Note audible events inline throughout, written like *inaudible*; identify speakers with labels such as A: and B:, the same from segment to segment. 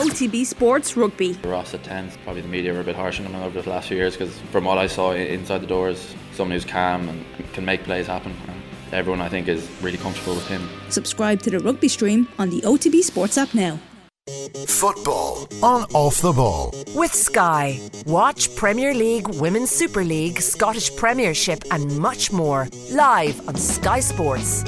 A: OTB Sports Rugby.
B: Ross at 10, probably the media were a bit harsh on him over the last few years because from what I saw inside the doors, someone who's calm and can make plays happen. And everyone, I think, is really comfortable with him.
A: Subscribe to the rugby stream on the OTB Sports app now.
C: Football on Off the Ball.
D: With Sky. Watch Premier League, Women's Super League, Scottish Premiership, and much more live on Sky Sports.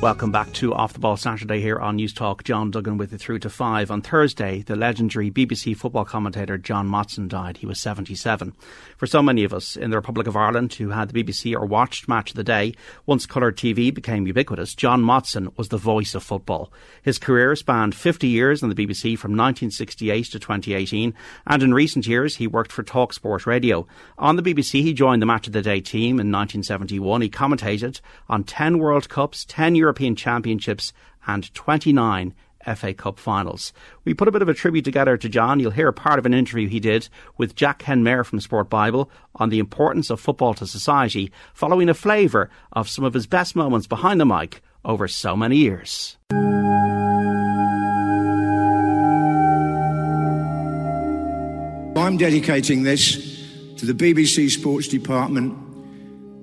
E: Welcome back to Off the Ball Saturday here on Newstalk. John Duggan with you through to five. On Thursday, the legendary BBC football commentator John Motson died. He was 77. For so many of us in the Republic of Ireland who had the BBC or watched Match of the Day, once colour TV became ubiquitous, John Motson was the voice of football. His career spanned 50 years on the BBC from 1968 to 2018, and in recent years he worked for Talksport Radio. On the BBC, he joined the Match of the Day team in 1971. He commentated on 10 World Cups, 10 European European Championships and 29 FA Cup finals. We put a bit of a tribute together to John. You'll hear part of an interview he did with Jack Kenmare from Sport Bible on the importance of football to society, following a flavour of some of his best moments behind the mic over so many years.
F: I'm dedicating this to the BBC Sports Department,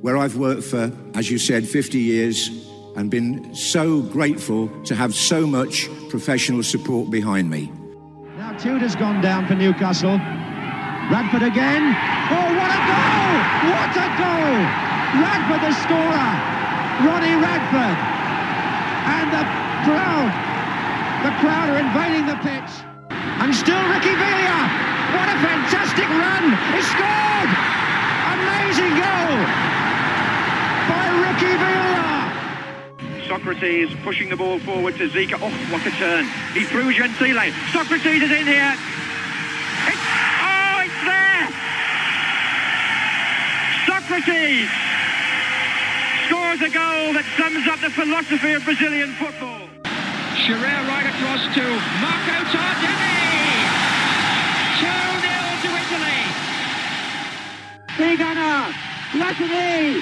F: where I've worked for, as you said, 50 years and been so grateful to have so much professional support behind me.
G: Now Tudor's gone down for Newcastle. Radford again. Oh, what a goal! What a goal! Radford the scorer. Ronnie Radford. And the crowd. The crowd are invading the pitch. And still Ricky Villa. What a fantastic run. He scored! Amazing goal by Ricky Villa.
H: Socrates pushing the ball forward to Zico. Oh, what a turn. He threw Gentile. Socrates is in here. It's, oh, it's there. Socrates scores a goal that sums up the philosophy of Brazilian football. Scirea right across to Marco Tardelli. 2-0 to Italy.
G: Tigana. Platini.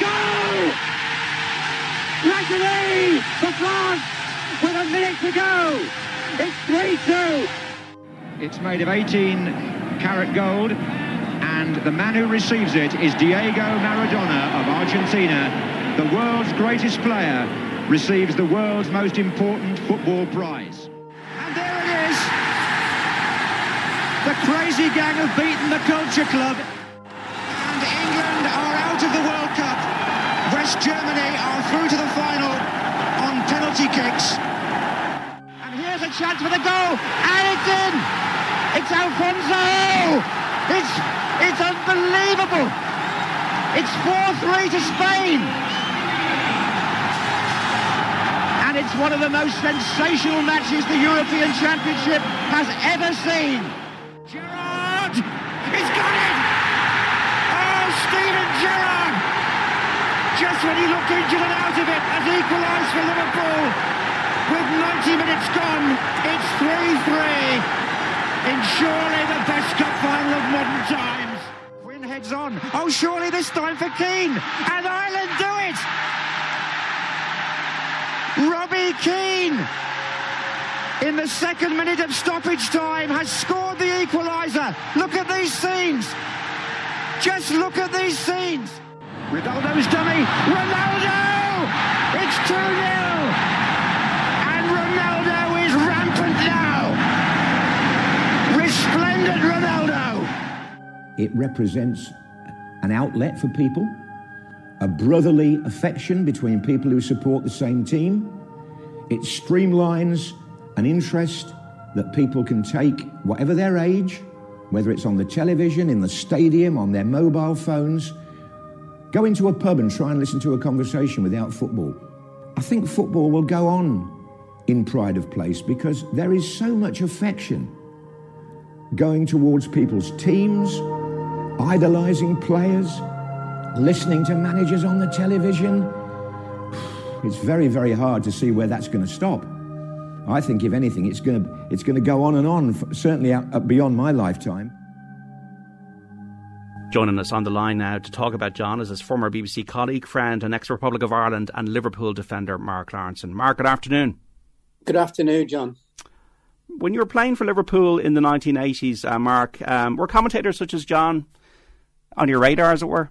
G: Goal! Platini for France with a minute to go. It's 3-2. It's made of 18 carat gold, and the man who receives it is Diego Maradona of Argentina, the world's greatest player, receives the world's most important football prize. And there it is. The crazy gang have beaten the Culture Club. And England are out of the World Cup. West Germany are through to the final on penalty kicks. And here's a chance for the goal. And it's in. It's Alfonso. It's it's unbelievable. It's 4-3 to Spain. And it's one of the most sensational matches the European Championship has ever seen. Gerrard! He's got it! Oh, Steven Gerrard! He looked into and out of it as equalised for Liverpool. With 90 minutes gone, it's 3-3 in surely the best cup final of modern times. Quinn heads on. Oh, surely this time for Keane. And Ireland do it! Robbie Keane, in the second minute of stoppage time, has scored the equaliser. Look at these scenes. Just look at these scenes. Ronaldo's dummy. Ronaldo! It's 2 0. And Ronaldo is rampant now. Resplendent Ronaldo.
I: It represents an outlet for people, a brotherly affection between people who support the same team. It streamlines an interest that people can take, whatever their age, whether it's on the television, in the stadium, on their mobile phones. Go into a pub and try and listen to a conversation without football. I think football will go on in pride of place because there is so much affection going towards people's teams, idolising players, listening to managers on the television. *sighs* It's very, very hard to see where that's going to stop. I think, if anything, it's going to, it's going to go on and on, certainly out, uh, beyond my lifetime.
E: Joining us on the line now to talk about John is his former BBC colleague, friend, and ex Republic of Ireland and Liverpool defender, Mark Lawrenson. Mark, good afternoon.
J: Good afternoon, John.
E: when you were playing for Liverpool in the 1980s, uh, Mark, um, were commentators such as John on your radar, as it were?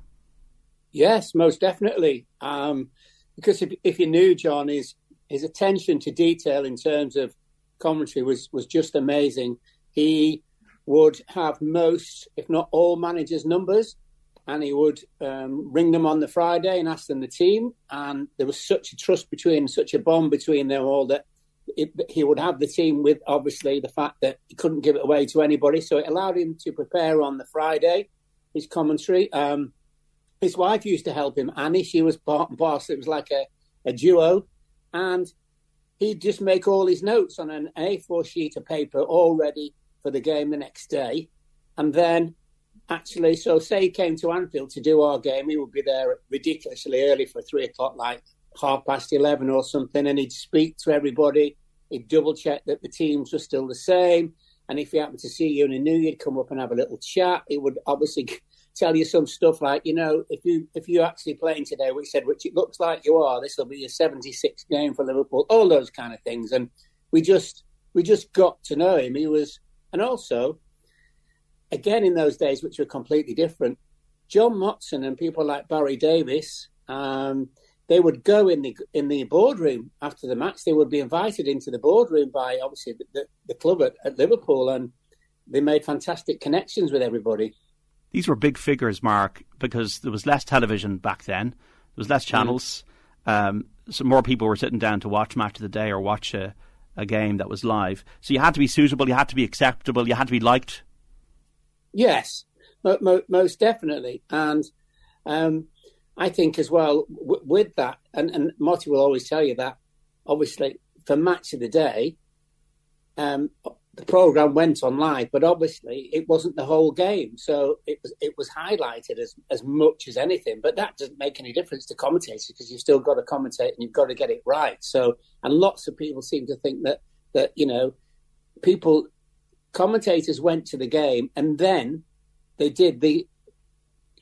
J: Yes, most definitely. Um, because if, if you knew John, his his attention to detail in terms of commentary was was just amazing. He would have most, if not all, managers' numbers, and he would um, ring them on the Friday and ask them the team. And there was such a trust between, such a bond between them all that it, he would have the team with obviously the fact that he couldn't give it away to anybody. So it allowed him to prepare on the Friday his commentary. Um, his wife used to help him, Annie. She was boss. It was like a, a duo. And he'd just make all his notes on an A4 sheet of paper all ready for the game the next day. And then actually, so say he came to Anfield to do our game, he would be there ridiculously early for three o'clock, like half past 11 or something, and he'd speak to everybody. He'd double check that the teams were still the same. And if he happened to see you and he knew you'd come up and have a little chat, he would obviously *laughs* tell you some stuff like, you know, if you if you're actually playing today, which said, which it looks like you are, this will be your 76th game for Liverpool, all those kind of things. And we just we just got to know him. He was, and also, again in those days, which were completely different, John Motson and people like Barry Davies, Um, they would go in the in the boardroom after the match. They would be invited into the boardroom by obviously the, the, the club at, at, Liverpool, and they made fantastic connections with everybody.
E: These were big figures, Mark, because there was less television back then. There was less mm. channels. Mm. Um, so more people were sitting down to watch match of the day or watch a, a game that was live. So you had to be suitable, you had to be acceptable, you had to be liked.
J: Yes, mo- mo- most definitely, and. Um, I think as well w- with that, and, and Marty will always tell you that, obviously, for match of the day, um, the program went on live, but obviously it wasn't the whole game, so it was it was highlighted as as much as anything. But that doesn't make any difference to commentators because you've still got to commentate and you've got to get it right. So, and lots of people seem to think that that you know, people commentators went to the game and then they did the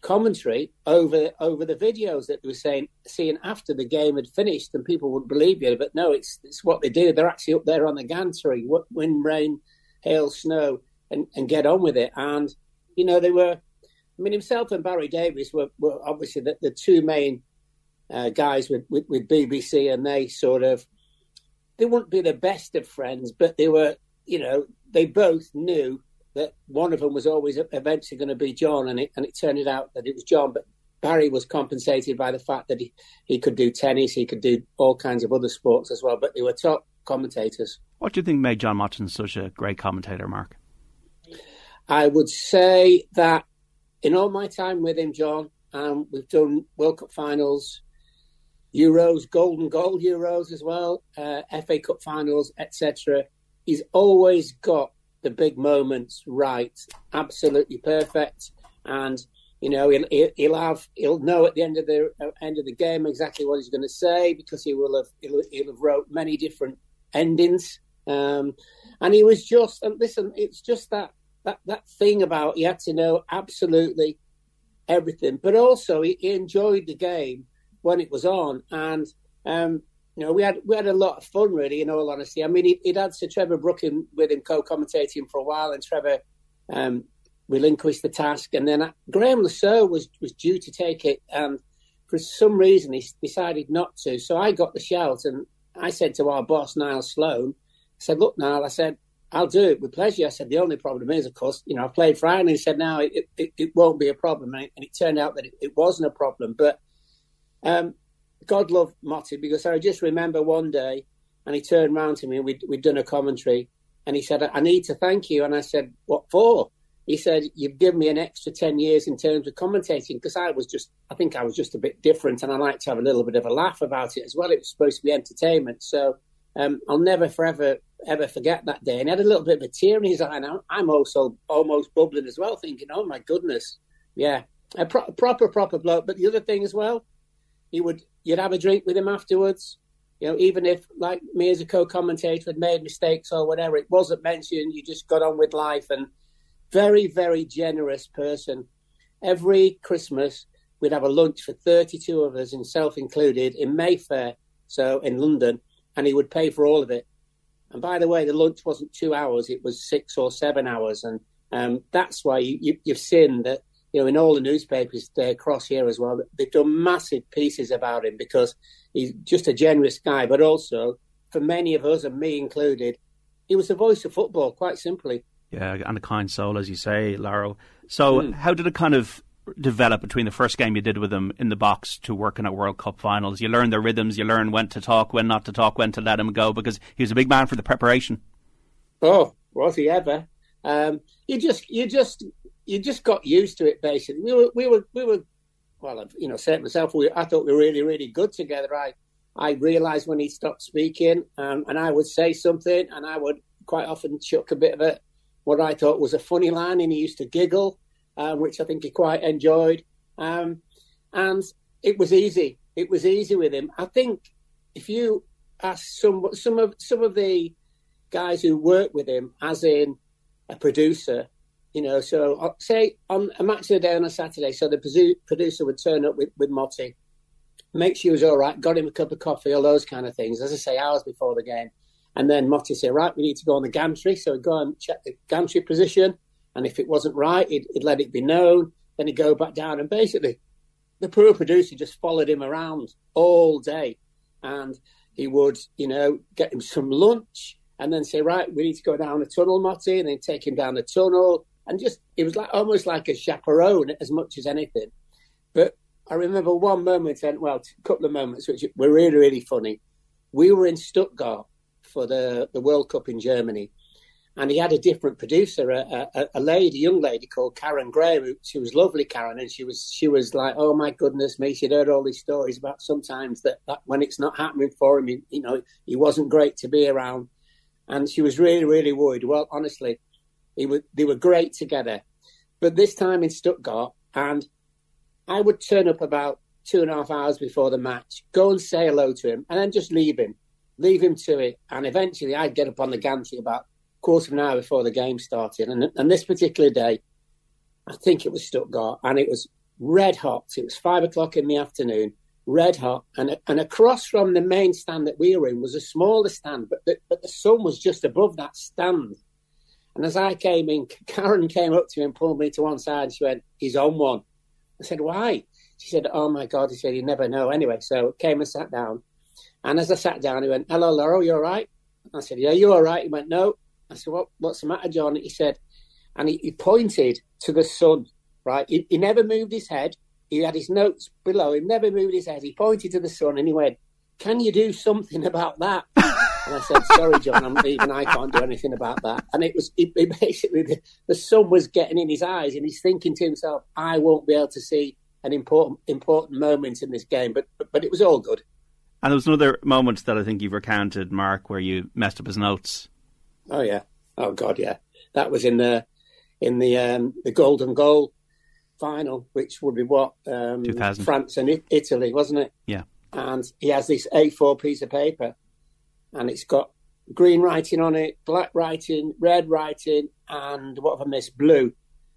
J: commentary over over the videos that they were saying seeing after the game had finished, and people wouldn't believe you. But no, it's it's what they do. They're actually up there on the gantry, wind, rain, hail, snow, and, and get on with it. And you know they were. I mean, himself and Barry Davies were, were obviously the, the two main uh, guys with, with, with BBC, and they sort of they wouldn't be the best of friends, but they were. You know, they both knew that one of them was always eventually going to be John, and it, and it turned out that it was John. But Barry was compensated by the fact that he, he could do tennis, he could do all kinds of other sports as well, but they were top commentators.
E: What do you think made John Motson such a great commentator, Mark?
J: I would say that in all my time with him, John, um, we've done World Cup finals, Euros, Golden Goal Euros as well, uh, FA Cup finals, etc. He's always got the big moments right, absolutely perfect, and you know he'll, he'll have he'll know at the end of the uh, end of the game exactly what he's going to say because he will have he'll, he'll have wrote many different endings, um, and he was just and listen, it's just that that that thing about he had to know absolutely everything, but also he, he enjoyed the game when it was on, and um, you know, we had we had a lot of fun, really. In all honesty, I mean, he, would had Sir Trevor Brooking with him co-commentating for a while, and Trevor um, relinquished the task, and then Graham Graeme was was due to take it, and for some reason he decided not to. So I got the shout, and I said to our boss Niall Sloane, I said, "Look, Niall," I said, "I'll do it with pleasure." I said, "The only problem is, of course, you know, I played for Ireland." He said, "No, it, it, it won't be a problem," and it, and it turned out that it, it wasn't a problem, but. Um, God love Motty because I just remember one day and he turned round to me and we'd, we'd done a commentary and he said, I need to thank you. And I said, What for? He said, You've given me an extra 10 years in terms of commentating because I was just, I think I was just a bit different and I like to have a little bit of a laugh about it as well. It was supposed to be entertainment. So um, I'll never forever ever forget that day. And he had a little bit of a tear in his eye. And I'm also almost bubbling as well, thinking, Oh my goodness. Yeah. A pro- proper, proper bloke. But the other thing as well, he would you'd have a drink with him afterwards. You know, even if like me as a co-commentator had made mistakes or whatever, it wasn't mentioned. You just got on with life and very, very generous person. Every Christmas we'd have a lunch for 32 of us, and self included, in Mayfair, so in London, and he would pay for all of it. And by the way, the lunch wasn't two hours; it was six or seven hours, and um, that's why you, you, you've seen that you know, in all the newspapers across here as well, they've done massive pieces about him because he's just a generous guy, but also for many of us, and me included, he was the voice of football, quite simply.
E: Yeah, and a kind soul, as you say, Lawro. So, mm. how did it kind of develop between the first game you did with him in the box to working at World Cup finals? You learn the rhythms, you learn when to talk, when not to talk, when to let him go, because he was a big man for the preparation.
J: Oh, was he ever? Um, you just, you just you just got used to it. Basically, we were we were we were well, you know, said myself. We, I thought we were really really good together. I I realised when he stopped speaking, um, and I would say something, and I would quite often chuck a bit of it, what I thought was a funny line, and he used to giggle, uh, which I think he quite enjoyed. Um, and it was easy. It was easy with him. I think if you ask some some of some of the guys who work with him, as in a producer, you know, so uh, say on a match of the day on a Saturday, so the producer would turn up with, with Motty, make sure he was all right, got him a cup of coffee, all those kind of things, as I say, hours before the game. And then Motty said, right, we need to go on the gantry. So he'd go and check the gantry position. And if it wasn't right, he'd, he'd let it be known. Then he'd go back down. And basically, the poor producer just followed him around all day. And he would, you know, get him some lunch and then say, right, we need to go down the tunnel, Motty, and then take him down the tunnel and just it was like almost like a chaperone as much as anything. But I remember one moment, and well, a couple of moments which were really really funny. We were in Stuttgart for the the World Cup in Germany, and he had a different producer, a, a, a lady, young lady called Karen Graham. She was lovely, Karen, and she was she was like, oh my goodness me, she'd heard all these stories about sometimes that, that when it's not happening for him, you know, he wasn't great to be around, and she was really really worried. Well, honestly, he were, they were great together. But this time in Stuttgart, and I would turn up about two and a half hours before the match, go and say hello to him, and then just leave him, leave him to it. And eventually I'd get up on the gantry about quarter of an hour before the game started. And, and this particular day, I think it was Stuttgart, and it was red hot. It was five o'clock in the afternoon, red hot. And, and across from the main stand that we were in was a smaller stand, but the, but the sun was just above that stand. And as I came in, *laughs* Karen came up to me and pulled me to one side. And she went, "He's on one." I said, "Why?" She said, "Oh my God!" He said, "You never know." Anyway, so came and sat down. And as I sat down, he went, "Hello, Lawro, you all right?" I said, "Yeah, you all right?" He went, "No." I said, "What? What's the matter, John?" He said, and he, he pointed to the sun. Right? He, he never moved his head. He had his notes below him. Never moved his head. He pointed to the sun and he went, "Can you do something *laughs* about that?" And I said, "Sorry, John, I'm even I can't do anything about that." And it was it, it basically the, the, sun was getting in his eyes, and he's thinking to himself, "I won't be able to see an important important moment in this game." But but, but it was all good.
E: And there was another moment that I think you've recounted, Mark, where you messed up his notes.
J: Oh yeah, oh god, yeah. That was in the in the um, the golden goal final, which would be what um, France and Italy, wasn't it?
E: Yeah.
J: And he has this A4 piece of paper and it's got green writing on it, black writing, red writing, and what have I missed? Blue.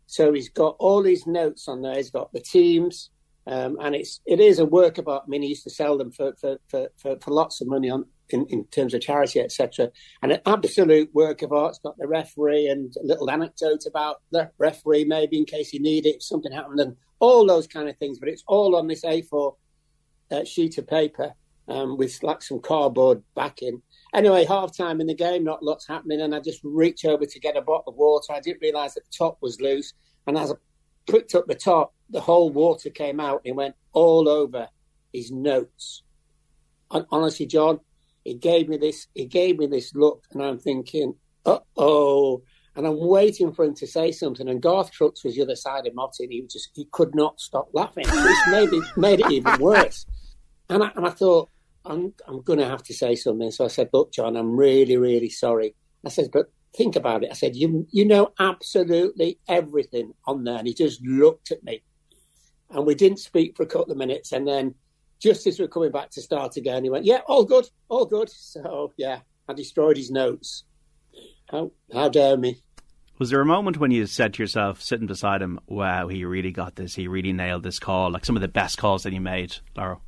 J: So he's got all his notes on there. He's got the teams, um, and it's it is a work of art. I mean, he used to sell them for for, for, for, for lots of money on in, in terms of charity, etc. And an absolute work of art. It's got the referee and a little anecdote about the referee, maybe in case he needed it if something happened, and all those kind of things. But it's all on this A4 uh, sheet of paper um, with like some cardboard backing Anyway, half time in the game, not lots happening, and I just reached over to get a bottle of water. I didn't realise that the top was loose, and as I picked up the top, the whole water came out and went all over his notes. And honestly, John, he gave me this. He gave me this look, and I'm thinking, "Uh oh." And I'm waiting for him to say something. And Garth Crooks was the other side of and he just he could not stop laughing. This made it made it even worse. And I, and I thought, I'm, I'm going to have to say something. So I said, look, John, I'm really, really sorry. I said, but think about it. I said, you, you know absolutely everything on there. And he just looked at me. And we didn't speak for a couple of minutes. And then just as we are coming back to start again, he went, yeah, all good, all good. So, yeah, I destroyed his notes. How, how dare me.
E: Was there a moment when you said to yourself, sitting beside him, wow, he really got this, he really nailed this call, like some of the best calls that he made, Lawro?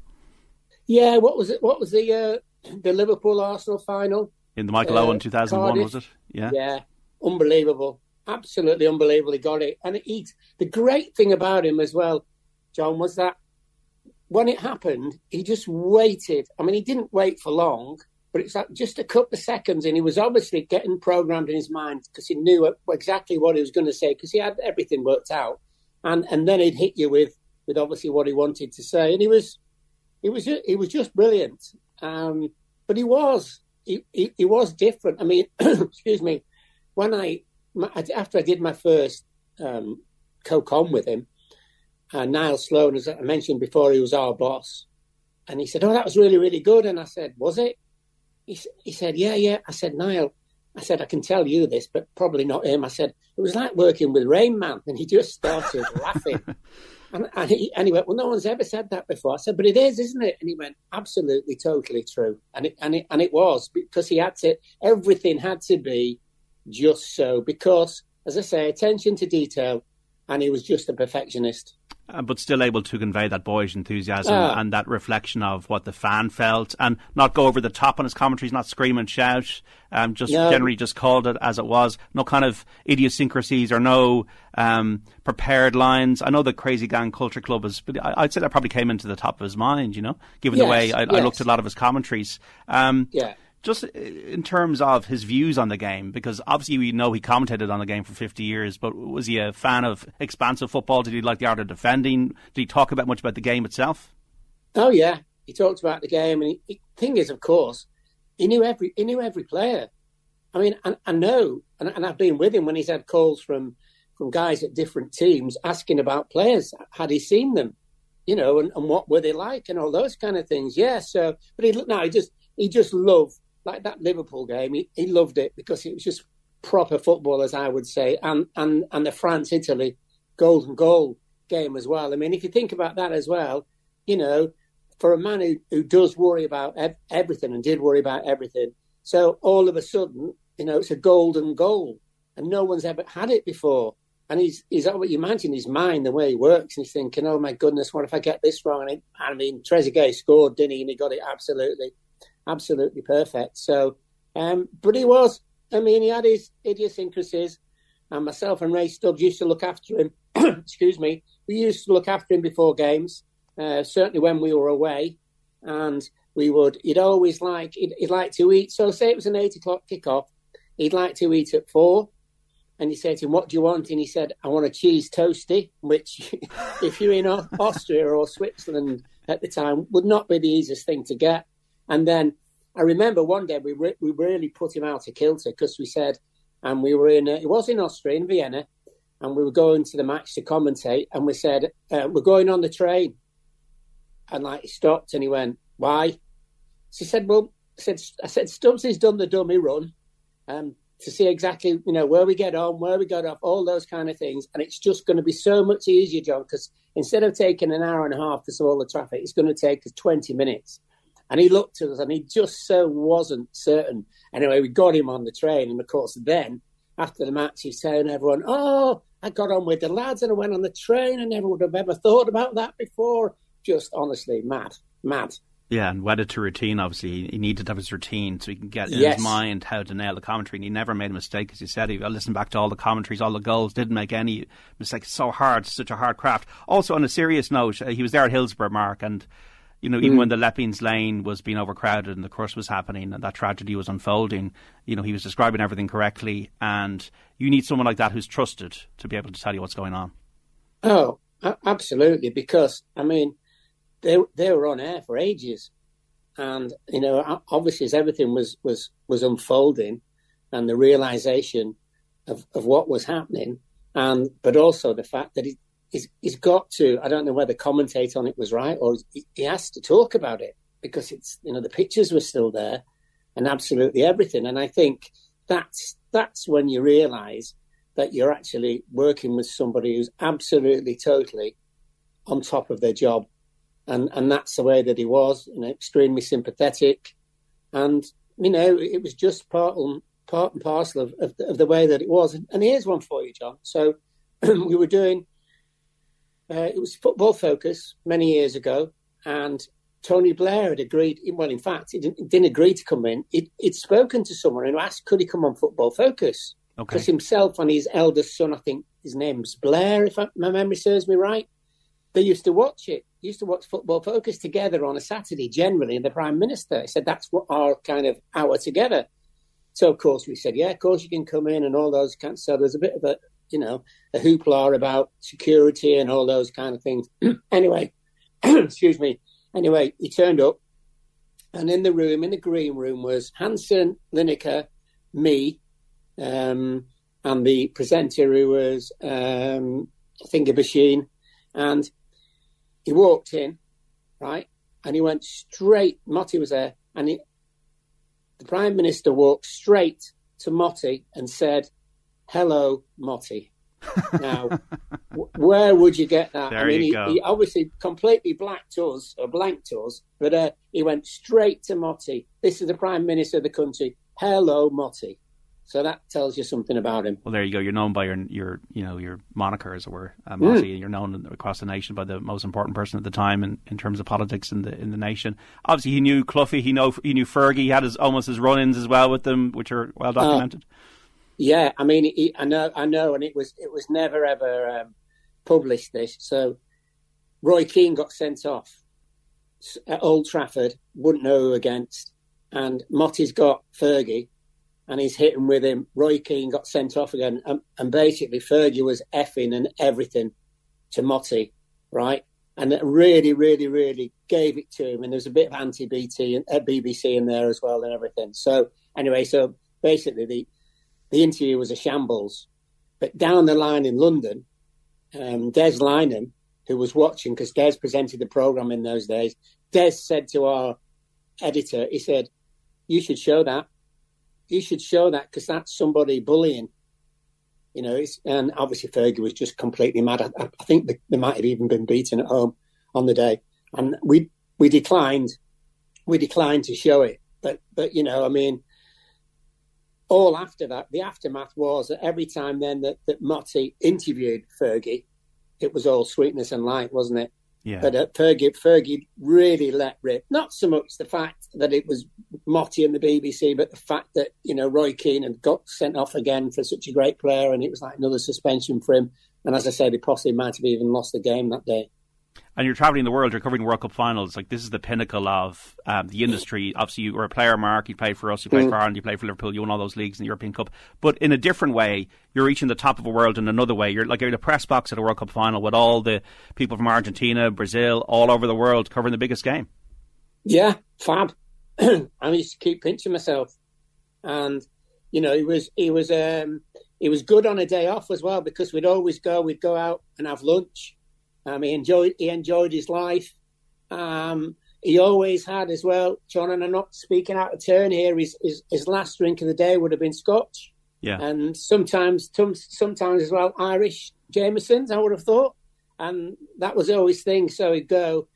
J: Yeah, what was it? What was the uh, *clears throat* the Liverpool Arsenal final?
E: in the Michael uh, Owen 2001, was it?
J: Yeah. Yeah. Unbelievable. Absolutely unbelievable. He got it. And he, the great thing about him as well, John, was that when it happened, he just waited. I mean, he didn't wait for long, but it's like just a couple of seconds, and he was obviously getting programmed in his mind because he knew exactly what he was going to say because he had everything worked out, and and then he'd hit you with with obviously what he wanted to say, and he was he was he was just brilliant. Um, but he was he, he, he was different. I mean, *clears throat* excuse me, when I after I did my first um, co-com with him, uh, Niall Sloane, as I mentioned before, he was our boss. And he said, Oh, that was really, really good. And I said, Was it? He, he said, Yeah, yeah. I said, Niall, I said, I can tell you this, but probably not him. I said, It was like working with Rain Man. And he just started *laughs* laughing. And, and, he, and he went, Well, no one's ever said that before. I said, But it is, isn't it? And he went, Absolutely, totally true. And it, and it, and it was because he had to, everything had to be just so. Because, as I say, attention to detail, and he was just a perfectionist.
E: Uh, but still able to convey that boyish enthusiasm uh, and that reflection of what the fan felt, and not go over the top on his commentaries, not scream and shout. Um, just no. generally just called it as it was. No kind of idiosyncrasies or no um, prepared lines. I know the Crazy Gang Culture Club is, but I, would say that probably came into the top of his mind. You know, given yes, the way I, yes. I, looked at a lot of his commentaries.
J: Um, yeah
E: just uh, in terms of his views on the game, because obviously we know he commented on the game for 50 years, but was he a fan of expansive football? Did he like the art of defending? Did he talk about much about the game itself?
J: Oh yeah, he talked about the game, and the thing is, of course, he knew every he knew every player. I mean, I, I know, and, and, I've been with him when he's had calls from from guys at different teams asking about players. Had he seen them? You know, and, and what were they like, and all those kind of things. Yeah. So, but he no, he just he just loved like that Liverpool game, he, he loved it because it was just proper football, as I would say, and and and the France Italy golden goal game as well. I mean, if you think about that as well, you know, for a man who, who does worry about ev- everything and did worry about everything, so all of a sudden, you know, it's a golden goal, and no one's ever had it before. And he's he's you imagine his mind, the way he works, and he's thinking, "Oh my goodness, what if I get this wrong?" And I mean, Trezeguet scored, didn't he? And he got it absolutely absolutely perfect. So, um, but he was. I mean, he had his idiosyncrasies, and myself and Ray Stubbs used to look after him. *clears throat* Excuse me. We used to look after him before games, uh, certainly when we were away, and we would. He'd always like he'd, he'd like to eat. So, say it was an eight o'clock kickoff, he'd like to eat at four. And he said to him, What do you want? And he said, I want a cheese toasty, which, *laughs* if you're in Austria or Switzerland at the time, would not be the easiest thing to get. And then I remember one day we re- we really put him out of kilter because we said, and we were in uh, it was in Austria in Vienna, and we were going to the match to commentate, and we said uh, we're going on the train, and like he stopped and he went, why? So he said, well, I said I said Stubbs has done the dummy run, um, to see exactly you know where we get on, where we got off, all those kind of things, and it's just going to be so much easier, John, because instead of taking an hour and a half to all the traffic, it's going to take us twenty minutes. And he looked at us and he just so wasn't certain. Anyway, we got him on the train. And of course, then after the match, he's telling everyone, Oh, I got on with the lads and I went on the train. I never would have ever thought about that before. Just honestly, mad, mad.
E: Yeah, and wedded to routine, obviously. He needed to have his routine so he can get in yes. his mind how to nail the commentary. And he never made a mistake, as you said. He listened back to all the commentaries, all the goals, didn't make any mistakes. It's so hard, such a hard craft. Also, on a serious note, uh, he was there at Hillsborough, Mark, and you know, even mm. when the Leppings Lane was being overcrowded and the course was happening and that tragedy was unfolding, you know, he was describing everything correctly. And you need someone like that who's trusted to be able to tell you what's going on.
J: Oh, absolutely. Because, I mean, they, they were on air for ages. And, you know, obviously as everything was, was, was unfolding and the realization of, of what was happening, and but also the fact that he, he's, he's got to, I don't know whether commentate on it was right or he, he has to talk about it because it's, you know, the pictures were still there and absolutely everything. And I think that's, that's when you realize that you're actually working with somebody who's absolutely, totally on top of their job. And, and that's the way that he was, you know, extremely sympathetic. And, you know, it was just part and, part and parcel of, of, the, of the way that it was. And here's one for you, John. So *clears throat* we were doing uh, it was football focus many years ago, and Tony Blair had agreed. Well, in fact, he didn't, didn't agree to come in. He'd, he'd, spoken to someone and asked, could he come on Football Focus? Because okay. himself and his eldest son, I think his name's Blair, if I, my memory serves me right, they used to watch it. They used to watch Football Focus together on a Saturday, generally. And the Prime Minister he said that's what our kind of hour together. So of course we said, yeah, of course you can come in and all those kinds. So there's a bit of a, you know, a hoopla about security and all those kind of things. *clears throat* anyway, *clears throat* excuse me. Anyway, he turned up, and in the room, in the green room, was Hansen, Lineker, me, um, and the presenter who was um, Finger Basheen, and he walked in, right, and he went straight. Motty was there, and he, the Prime Minister walked straight to Motty and said, "Hello, Motty." *laughs* now, where would you get that?
E: There I mean,
J: he, he, obviously completely blacked us or blanked us, but uh, he went straight to Motty. This is the Prime Minister of the country. Hello, Motty. So that tells you something about him.
E: Well, there you go. You're known by your your you know your moniker, as it were, uh, Motty, mm. and you're known across the nation by the most important person at the time in, in terms of politics in the in the nation. Obviously, he knew Cloughie. he know he knew Fergie. He had his almost his run-ins as well with them, which are well uh, documented. Uh,
J: yeah, I mean, he, I know, I know, and it was it was never ever um, published. This so Roy Keane got sent off at Old Trafford, wouldn't know who against, and Motty's got Fergie, and he's hitting with him. Roy Keane got sent off again, and, and basically Fergie was effing and everything to Motty, right? And it really, really, really gave it to him. And there's a bit of anti-BT and uh, BBC in there as well and everything. So anyway, so basically the the interview was a shambles. But down the line in London, um, Des Lynam, who was watching, because Des presented the program in those days, Des said to our editor, he said, "You should show that. You should show that because that's somebody bullying." You know, and obviously Fergie was just completely mad. I, I think they, they might have even been beaten at home on the day, and we we declined we declined to show it. But but you know, I mean, all after that, the aftermath was that every time then that, that Motty interviewed Fergie, it was all sweetness and light, wasn't it?
E: Yeah.
J: But uh, Fergie, Fergie really let rip. Not so much the fact that it was Motty and the BBC, but the fact that you know Roy Keane had got sent off again for such a great player, and it was like another suspension for him. And as I said, he possibly might have even lost the game that day
E: and you're traveling the world, you're covering World Cup finals. Like this is the pinnacle of um, the industry. Obviously, you were a player, Mark. You played for us. You played mm. for Ireland. You played for Liverpool. You won all those leagues in the European Cup. But in a different way, you're reaching the top of a world in another way. You're like you're in a press box at a World Cup final with all the people from Argentina, Brazil, all over the world covering the biggest game.
J: Yeah, fab. *clears throat* I used to keep pinching myself, and you know, it was it was um, it was good on a day off as well because we'd always go, we'd go out and have lunch um, he enjoyed he enjoyed his life. Um, he always had as well, John. And I'm not speaking out of turn here. His, his, his last drink of the day would have been Scotch.
E: Yeah.
J: And sometimes sometimes as well Irish Jamesons. I would have thought, and that was always thing. So he'd go.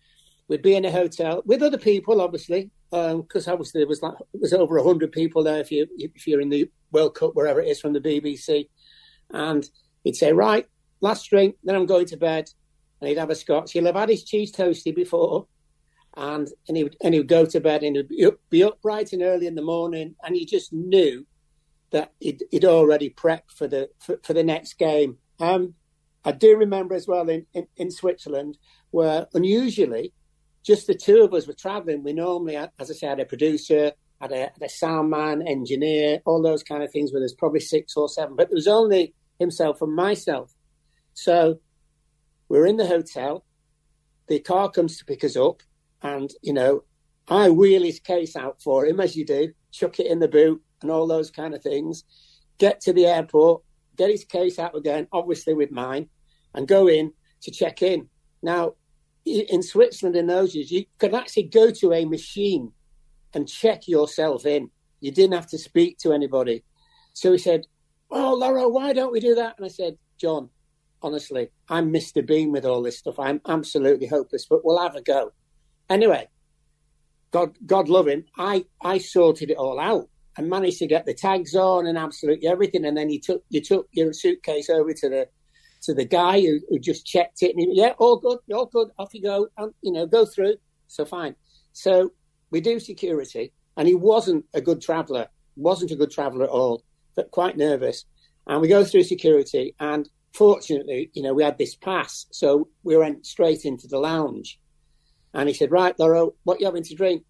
J: We'd be in a hotel with other people, obviously, because um, obviously there was like it was over hundred people there. If you if you're in the World Cup, wherever it is from the BBC, and he'd say, right, last drink, then I'm going to bed and he'd have a scotch. He'll have had his cheese toasty before, and and he would and he would go to bed and he'd be up, be up bright and early in the morning, and he just knew that he'd, he'd already prepped for the for, for, the next game. Um, I do remember as well in, in, in Switzerland where unusually just the two of us were traveling. We normally, as I said, had a producer, had a, had a sound man, engineer, all those kind of things. Where there's probably six or seven, but there was only himself and myself. So we're in the hotel. The car comes to pick us up, and you know, I wheel his case out for him as you do, chuck it in the boot, and all those kind of things. Get to the airport, get his case out again, obviously with mine, and go in to check in. Now, in Switzerland in those years, you could actually go to a machine and check yourself in. You didn't have to speak to anybody. So he said, Oh, Lawro, why don't we do that? And I said, John, honestly, I'm Mr. Bean with all this stuff. I'm absolutely hopeless, but we'll have a go. Anyway, God, God love him. I, I sorted it all out and managed to get the tags on and absolutely everything. And then you took, you took your suitcase over to the, to the guy who, who just checked it. And he, yeah, all good, all good. Off you go. And, you know, go through. So fine. So we do security, and he wasn't a good traveller, wasn't a good traveller at all, but quite nervous. And we go through security, and fortunately, you know, we had this pass, so we went straight into the lounge. And he said, "Right, Lawro, what you having to drink?"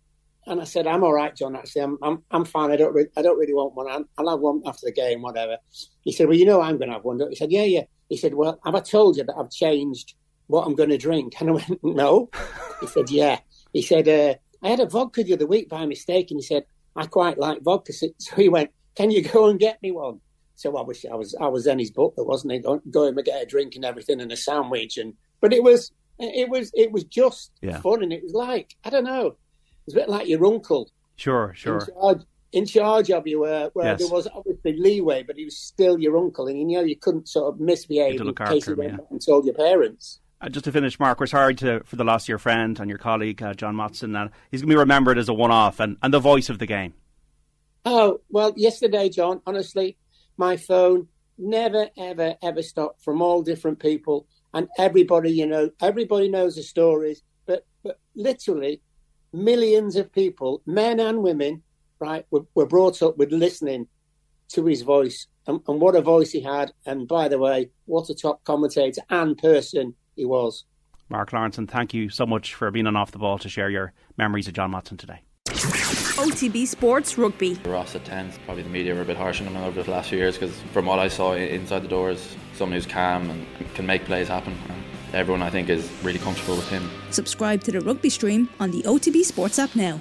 J: And I said, "I'm all right, John. Actually, I'm I'm, I'm fine. I don't re- I don't really want one. I'll, I'll have one after the game, whatever." He said, "Well, you know, I'm going to have one." He said, "Yeah, yeah." He said, "Well, have I told you that I've changed what I'm going to drink?" And I went, *laughs* "No." he said, "Yeah." He said, uh, "I had a vodka the other week by mistake," and he said, "I quite like vodka." So he went, "Can you go and get me one?" So obviously, I was I was then his butler, wasn't he? Go, go and get a drink and everything and a sandwich, and but it was it was it was just
E: Yeah.
J: fun, and it was like I don't know, it's a bit like your uncle
E: Sure,
J: in
E: sure.
J: charge, in charge of you, where, where
E: Yes.
J: there was obviously leeway, but he was still your uncle, and you know you couldn't sort of misbehave
E: to
J: in case you went
E: yeah.
J: and told your parents.
E: Uh, just to finish, Mark, we're sorry to, for the loss of your friend and your colleague, uh, John Motson. And he's going to be remembered as a one off and, and the voice of the game.
J: Oh well, yesterday, John. Honestly, my phone never, ever, ever stopped from all different people, and everybody. You know, everybody knows the stories, but but literally, millions of people, men and women, right, were, were brought up with listening to his voice, and, and what a voice he had. And by the way, what a top commentator and person he was.
E: Mark Lawrence, and thank you so much for being on Off the Ball to share your memories of John Motson today.
A: OTB Sports Rugby.
B: Ross at 10, probably the media were a bit harsh on him over the last few years because from what I saw inside the doors, someone who's calm and can make plays happen. And everyone, I think, is really comfortable with him.
A: Subscribe to the rugby stream on the OTB Sports app now.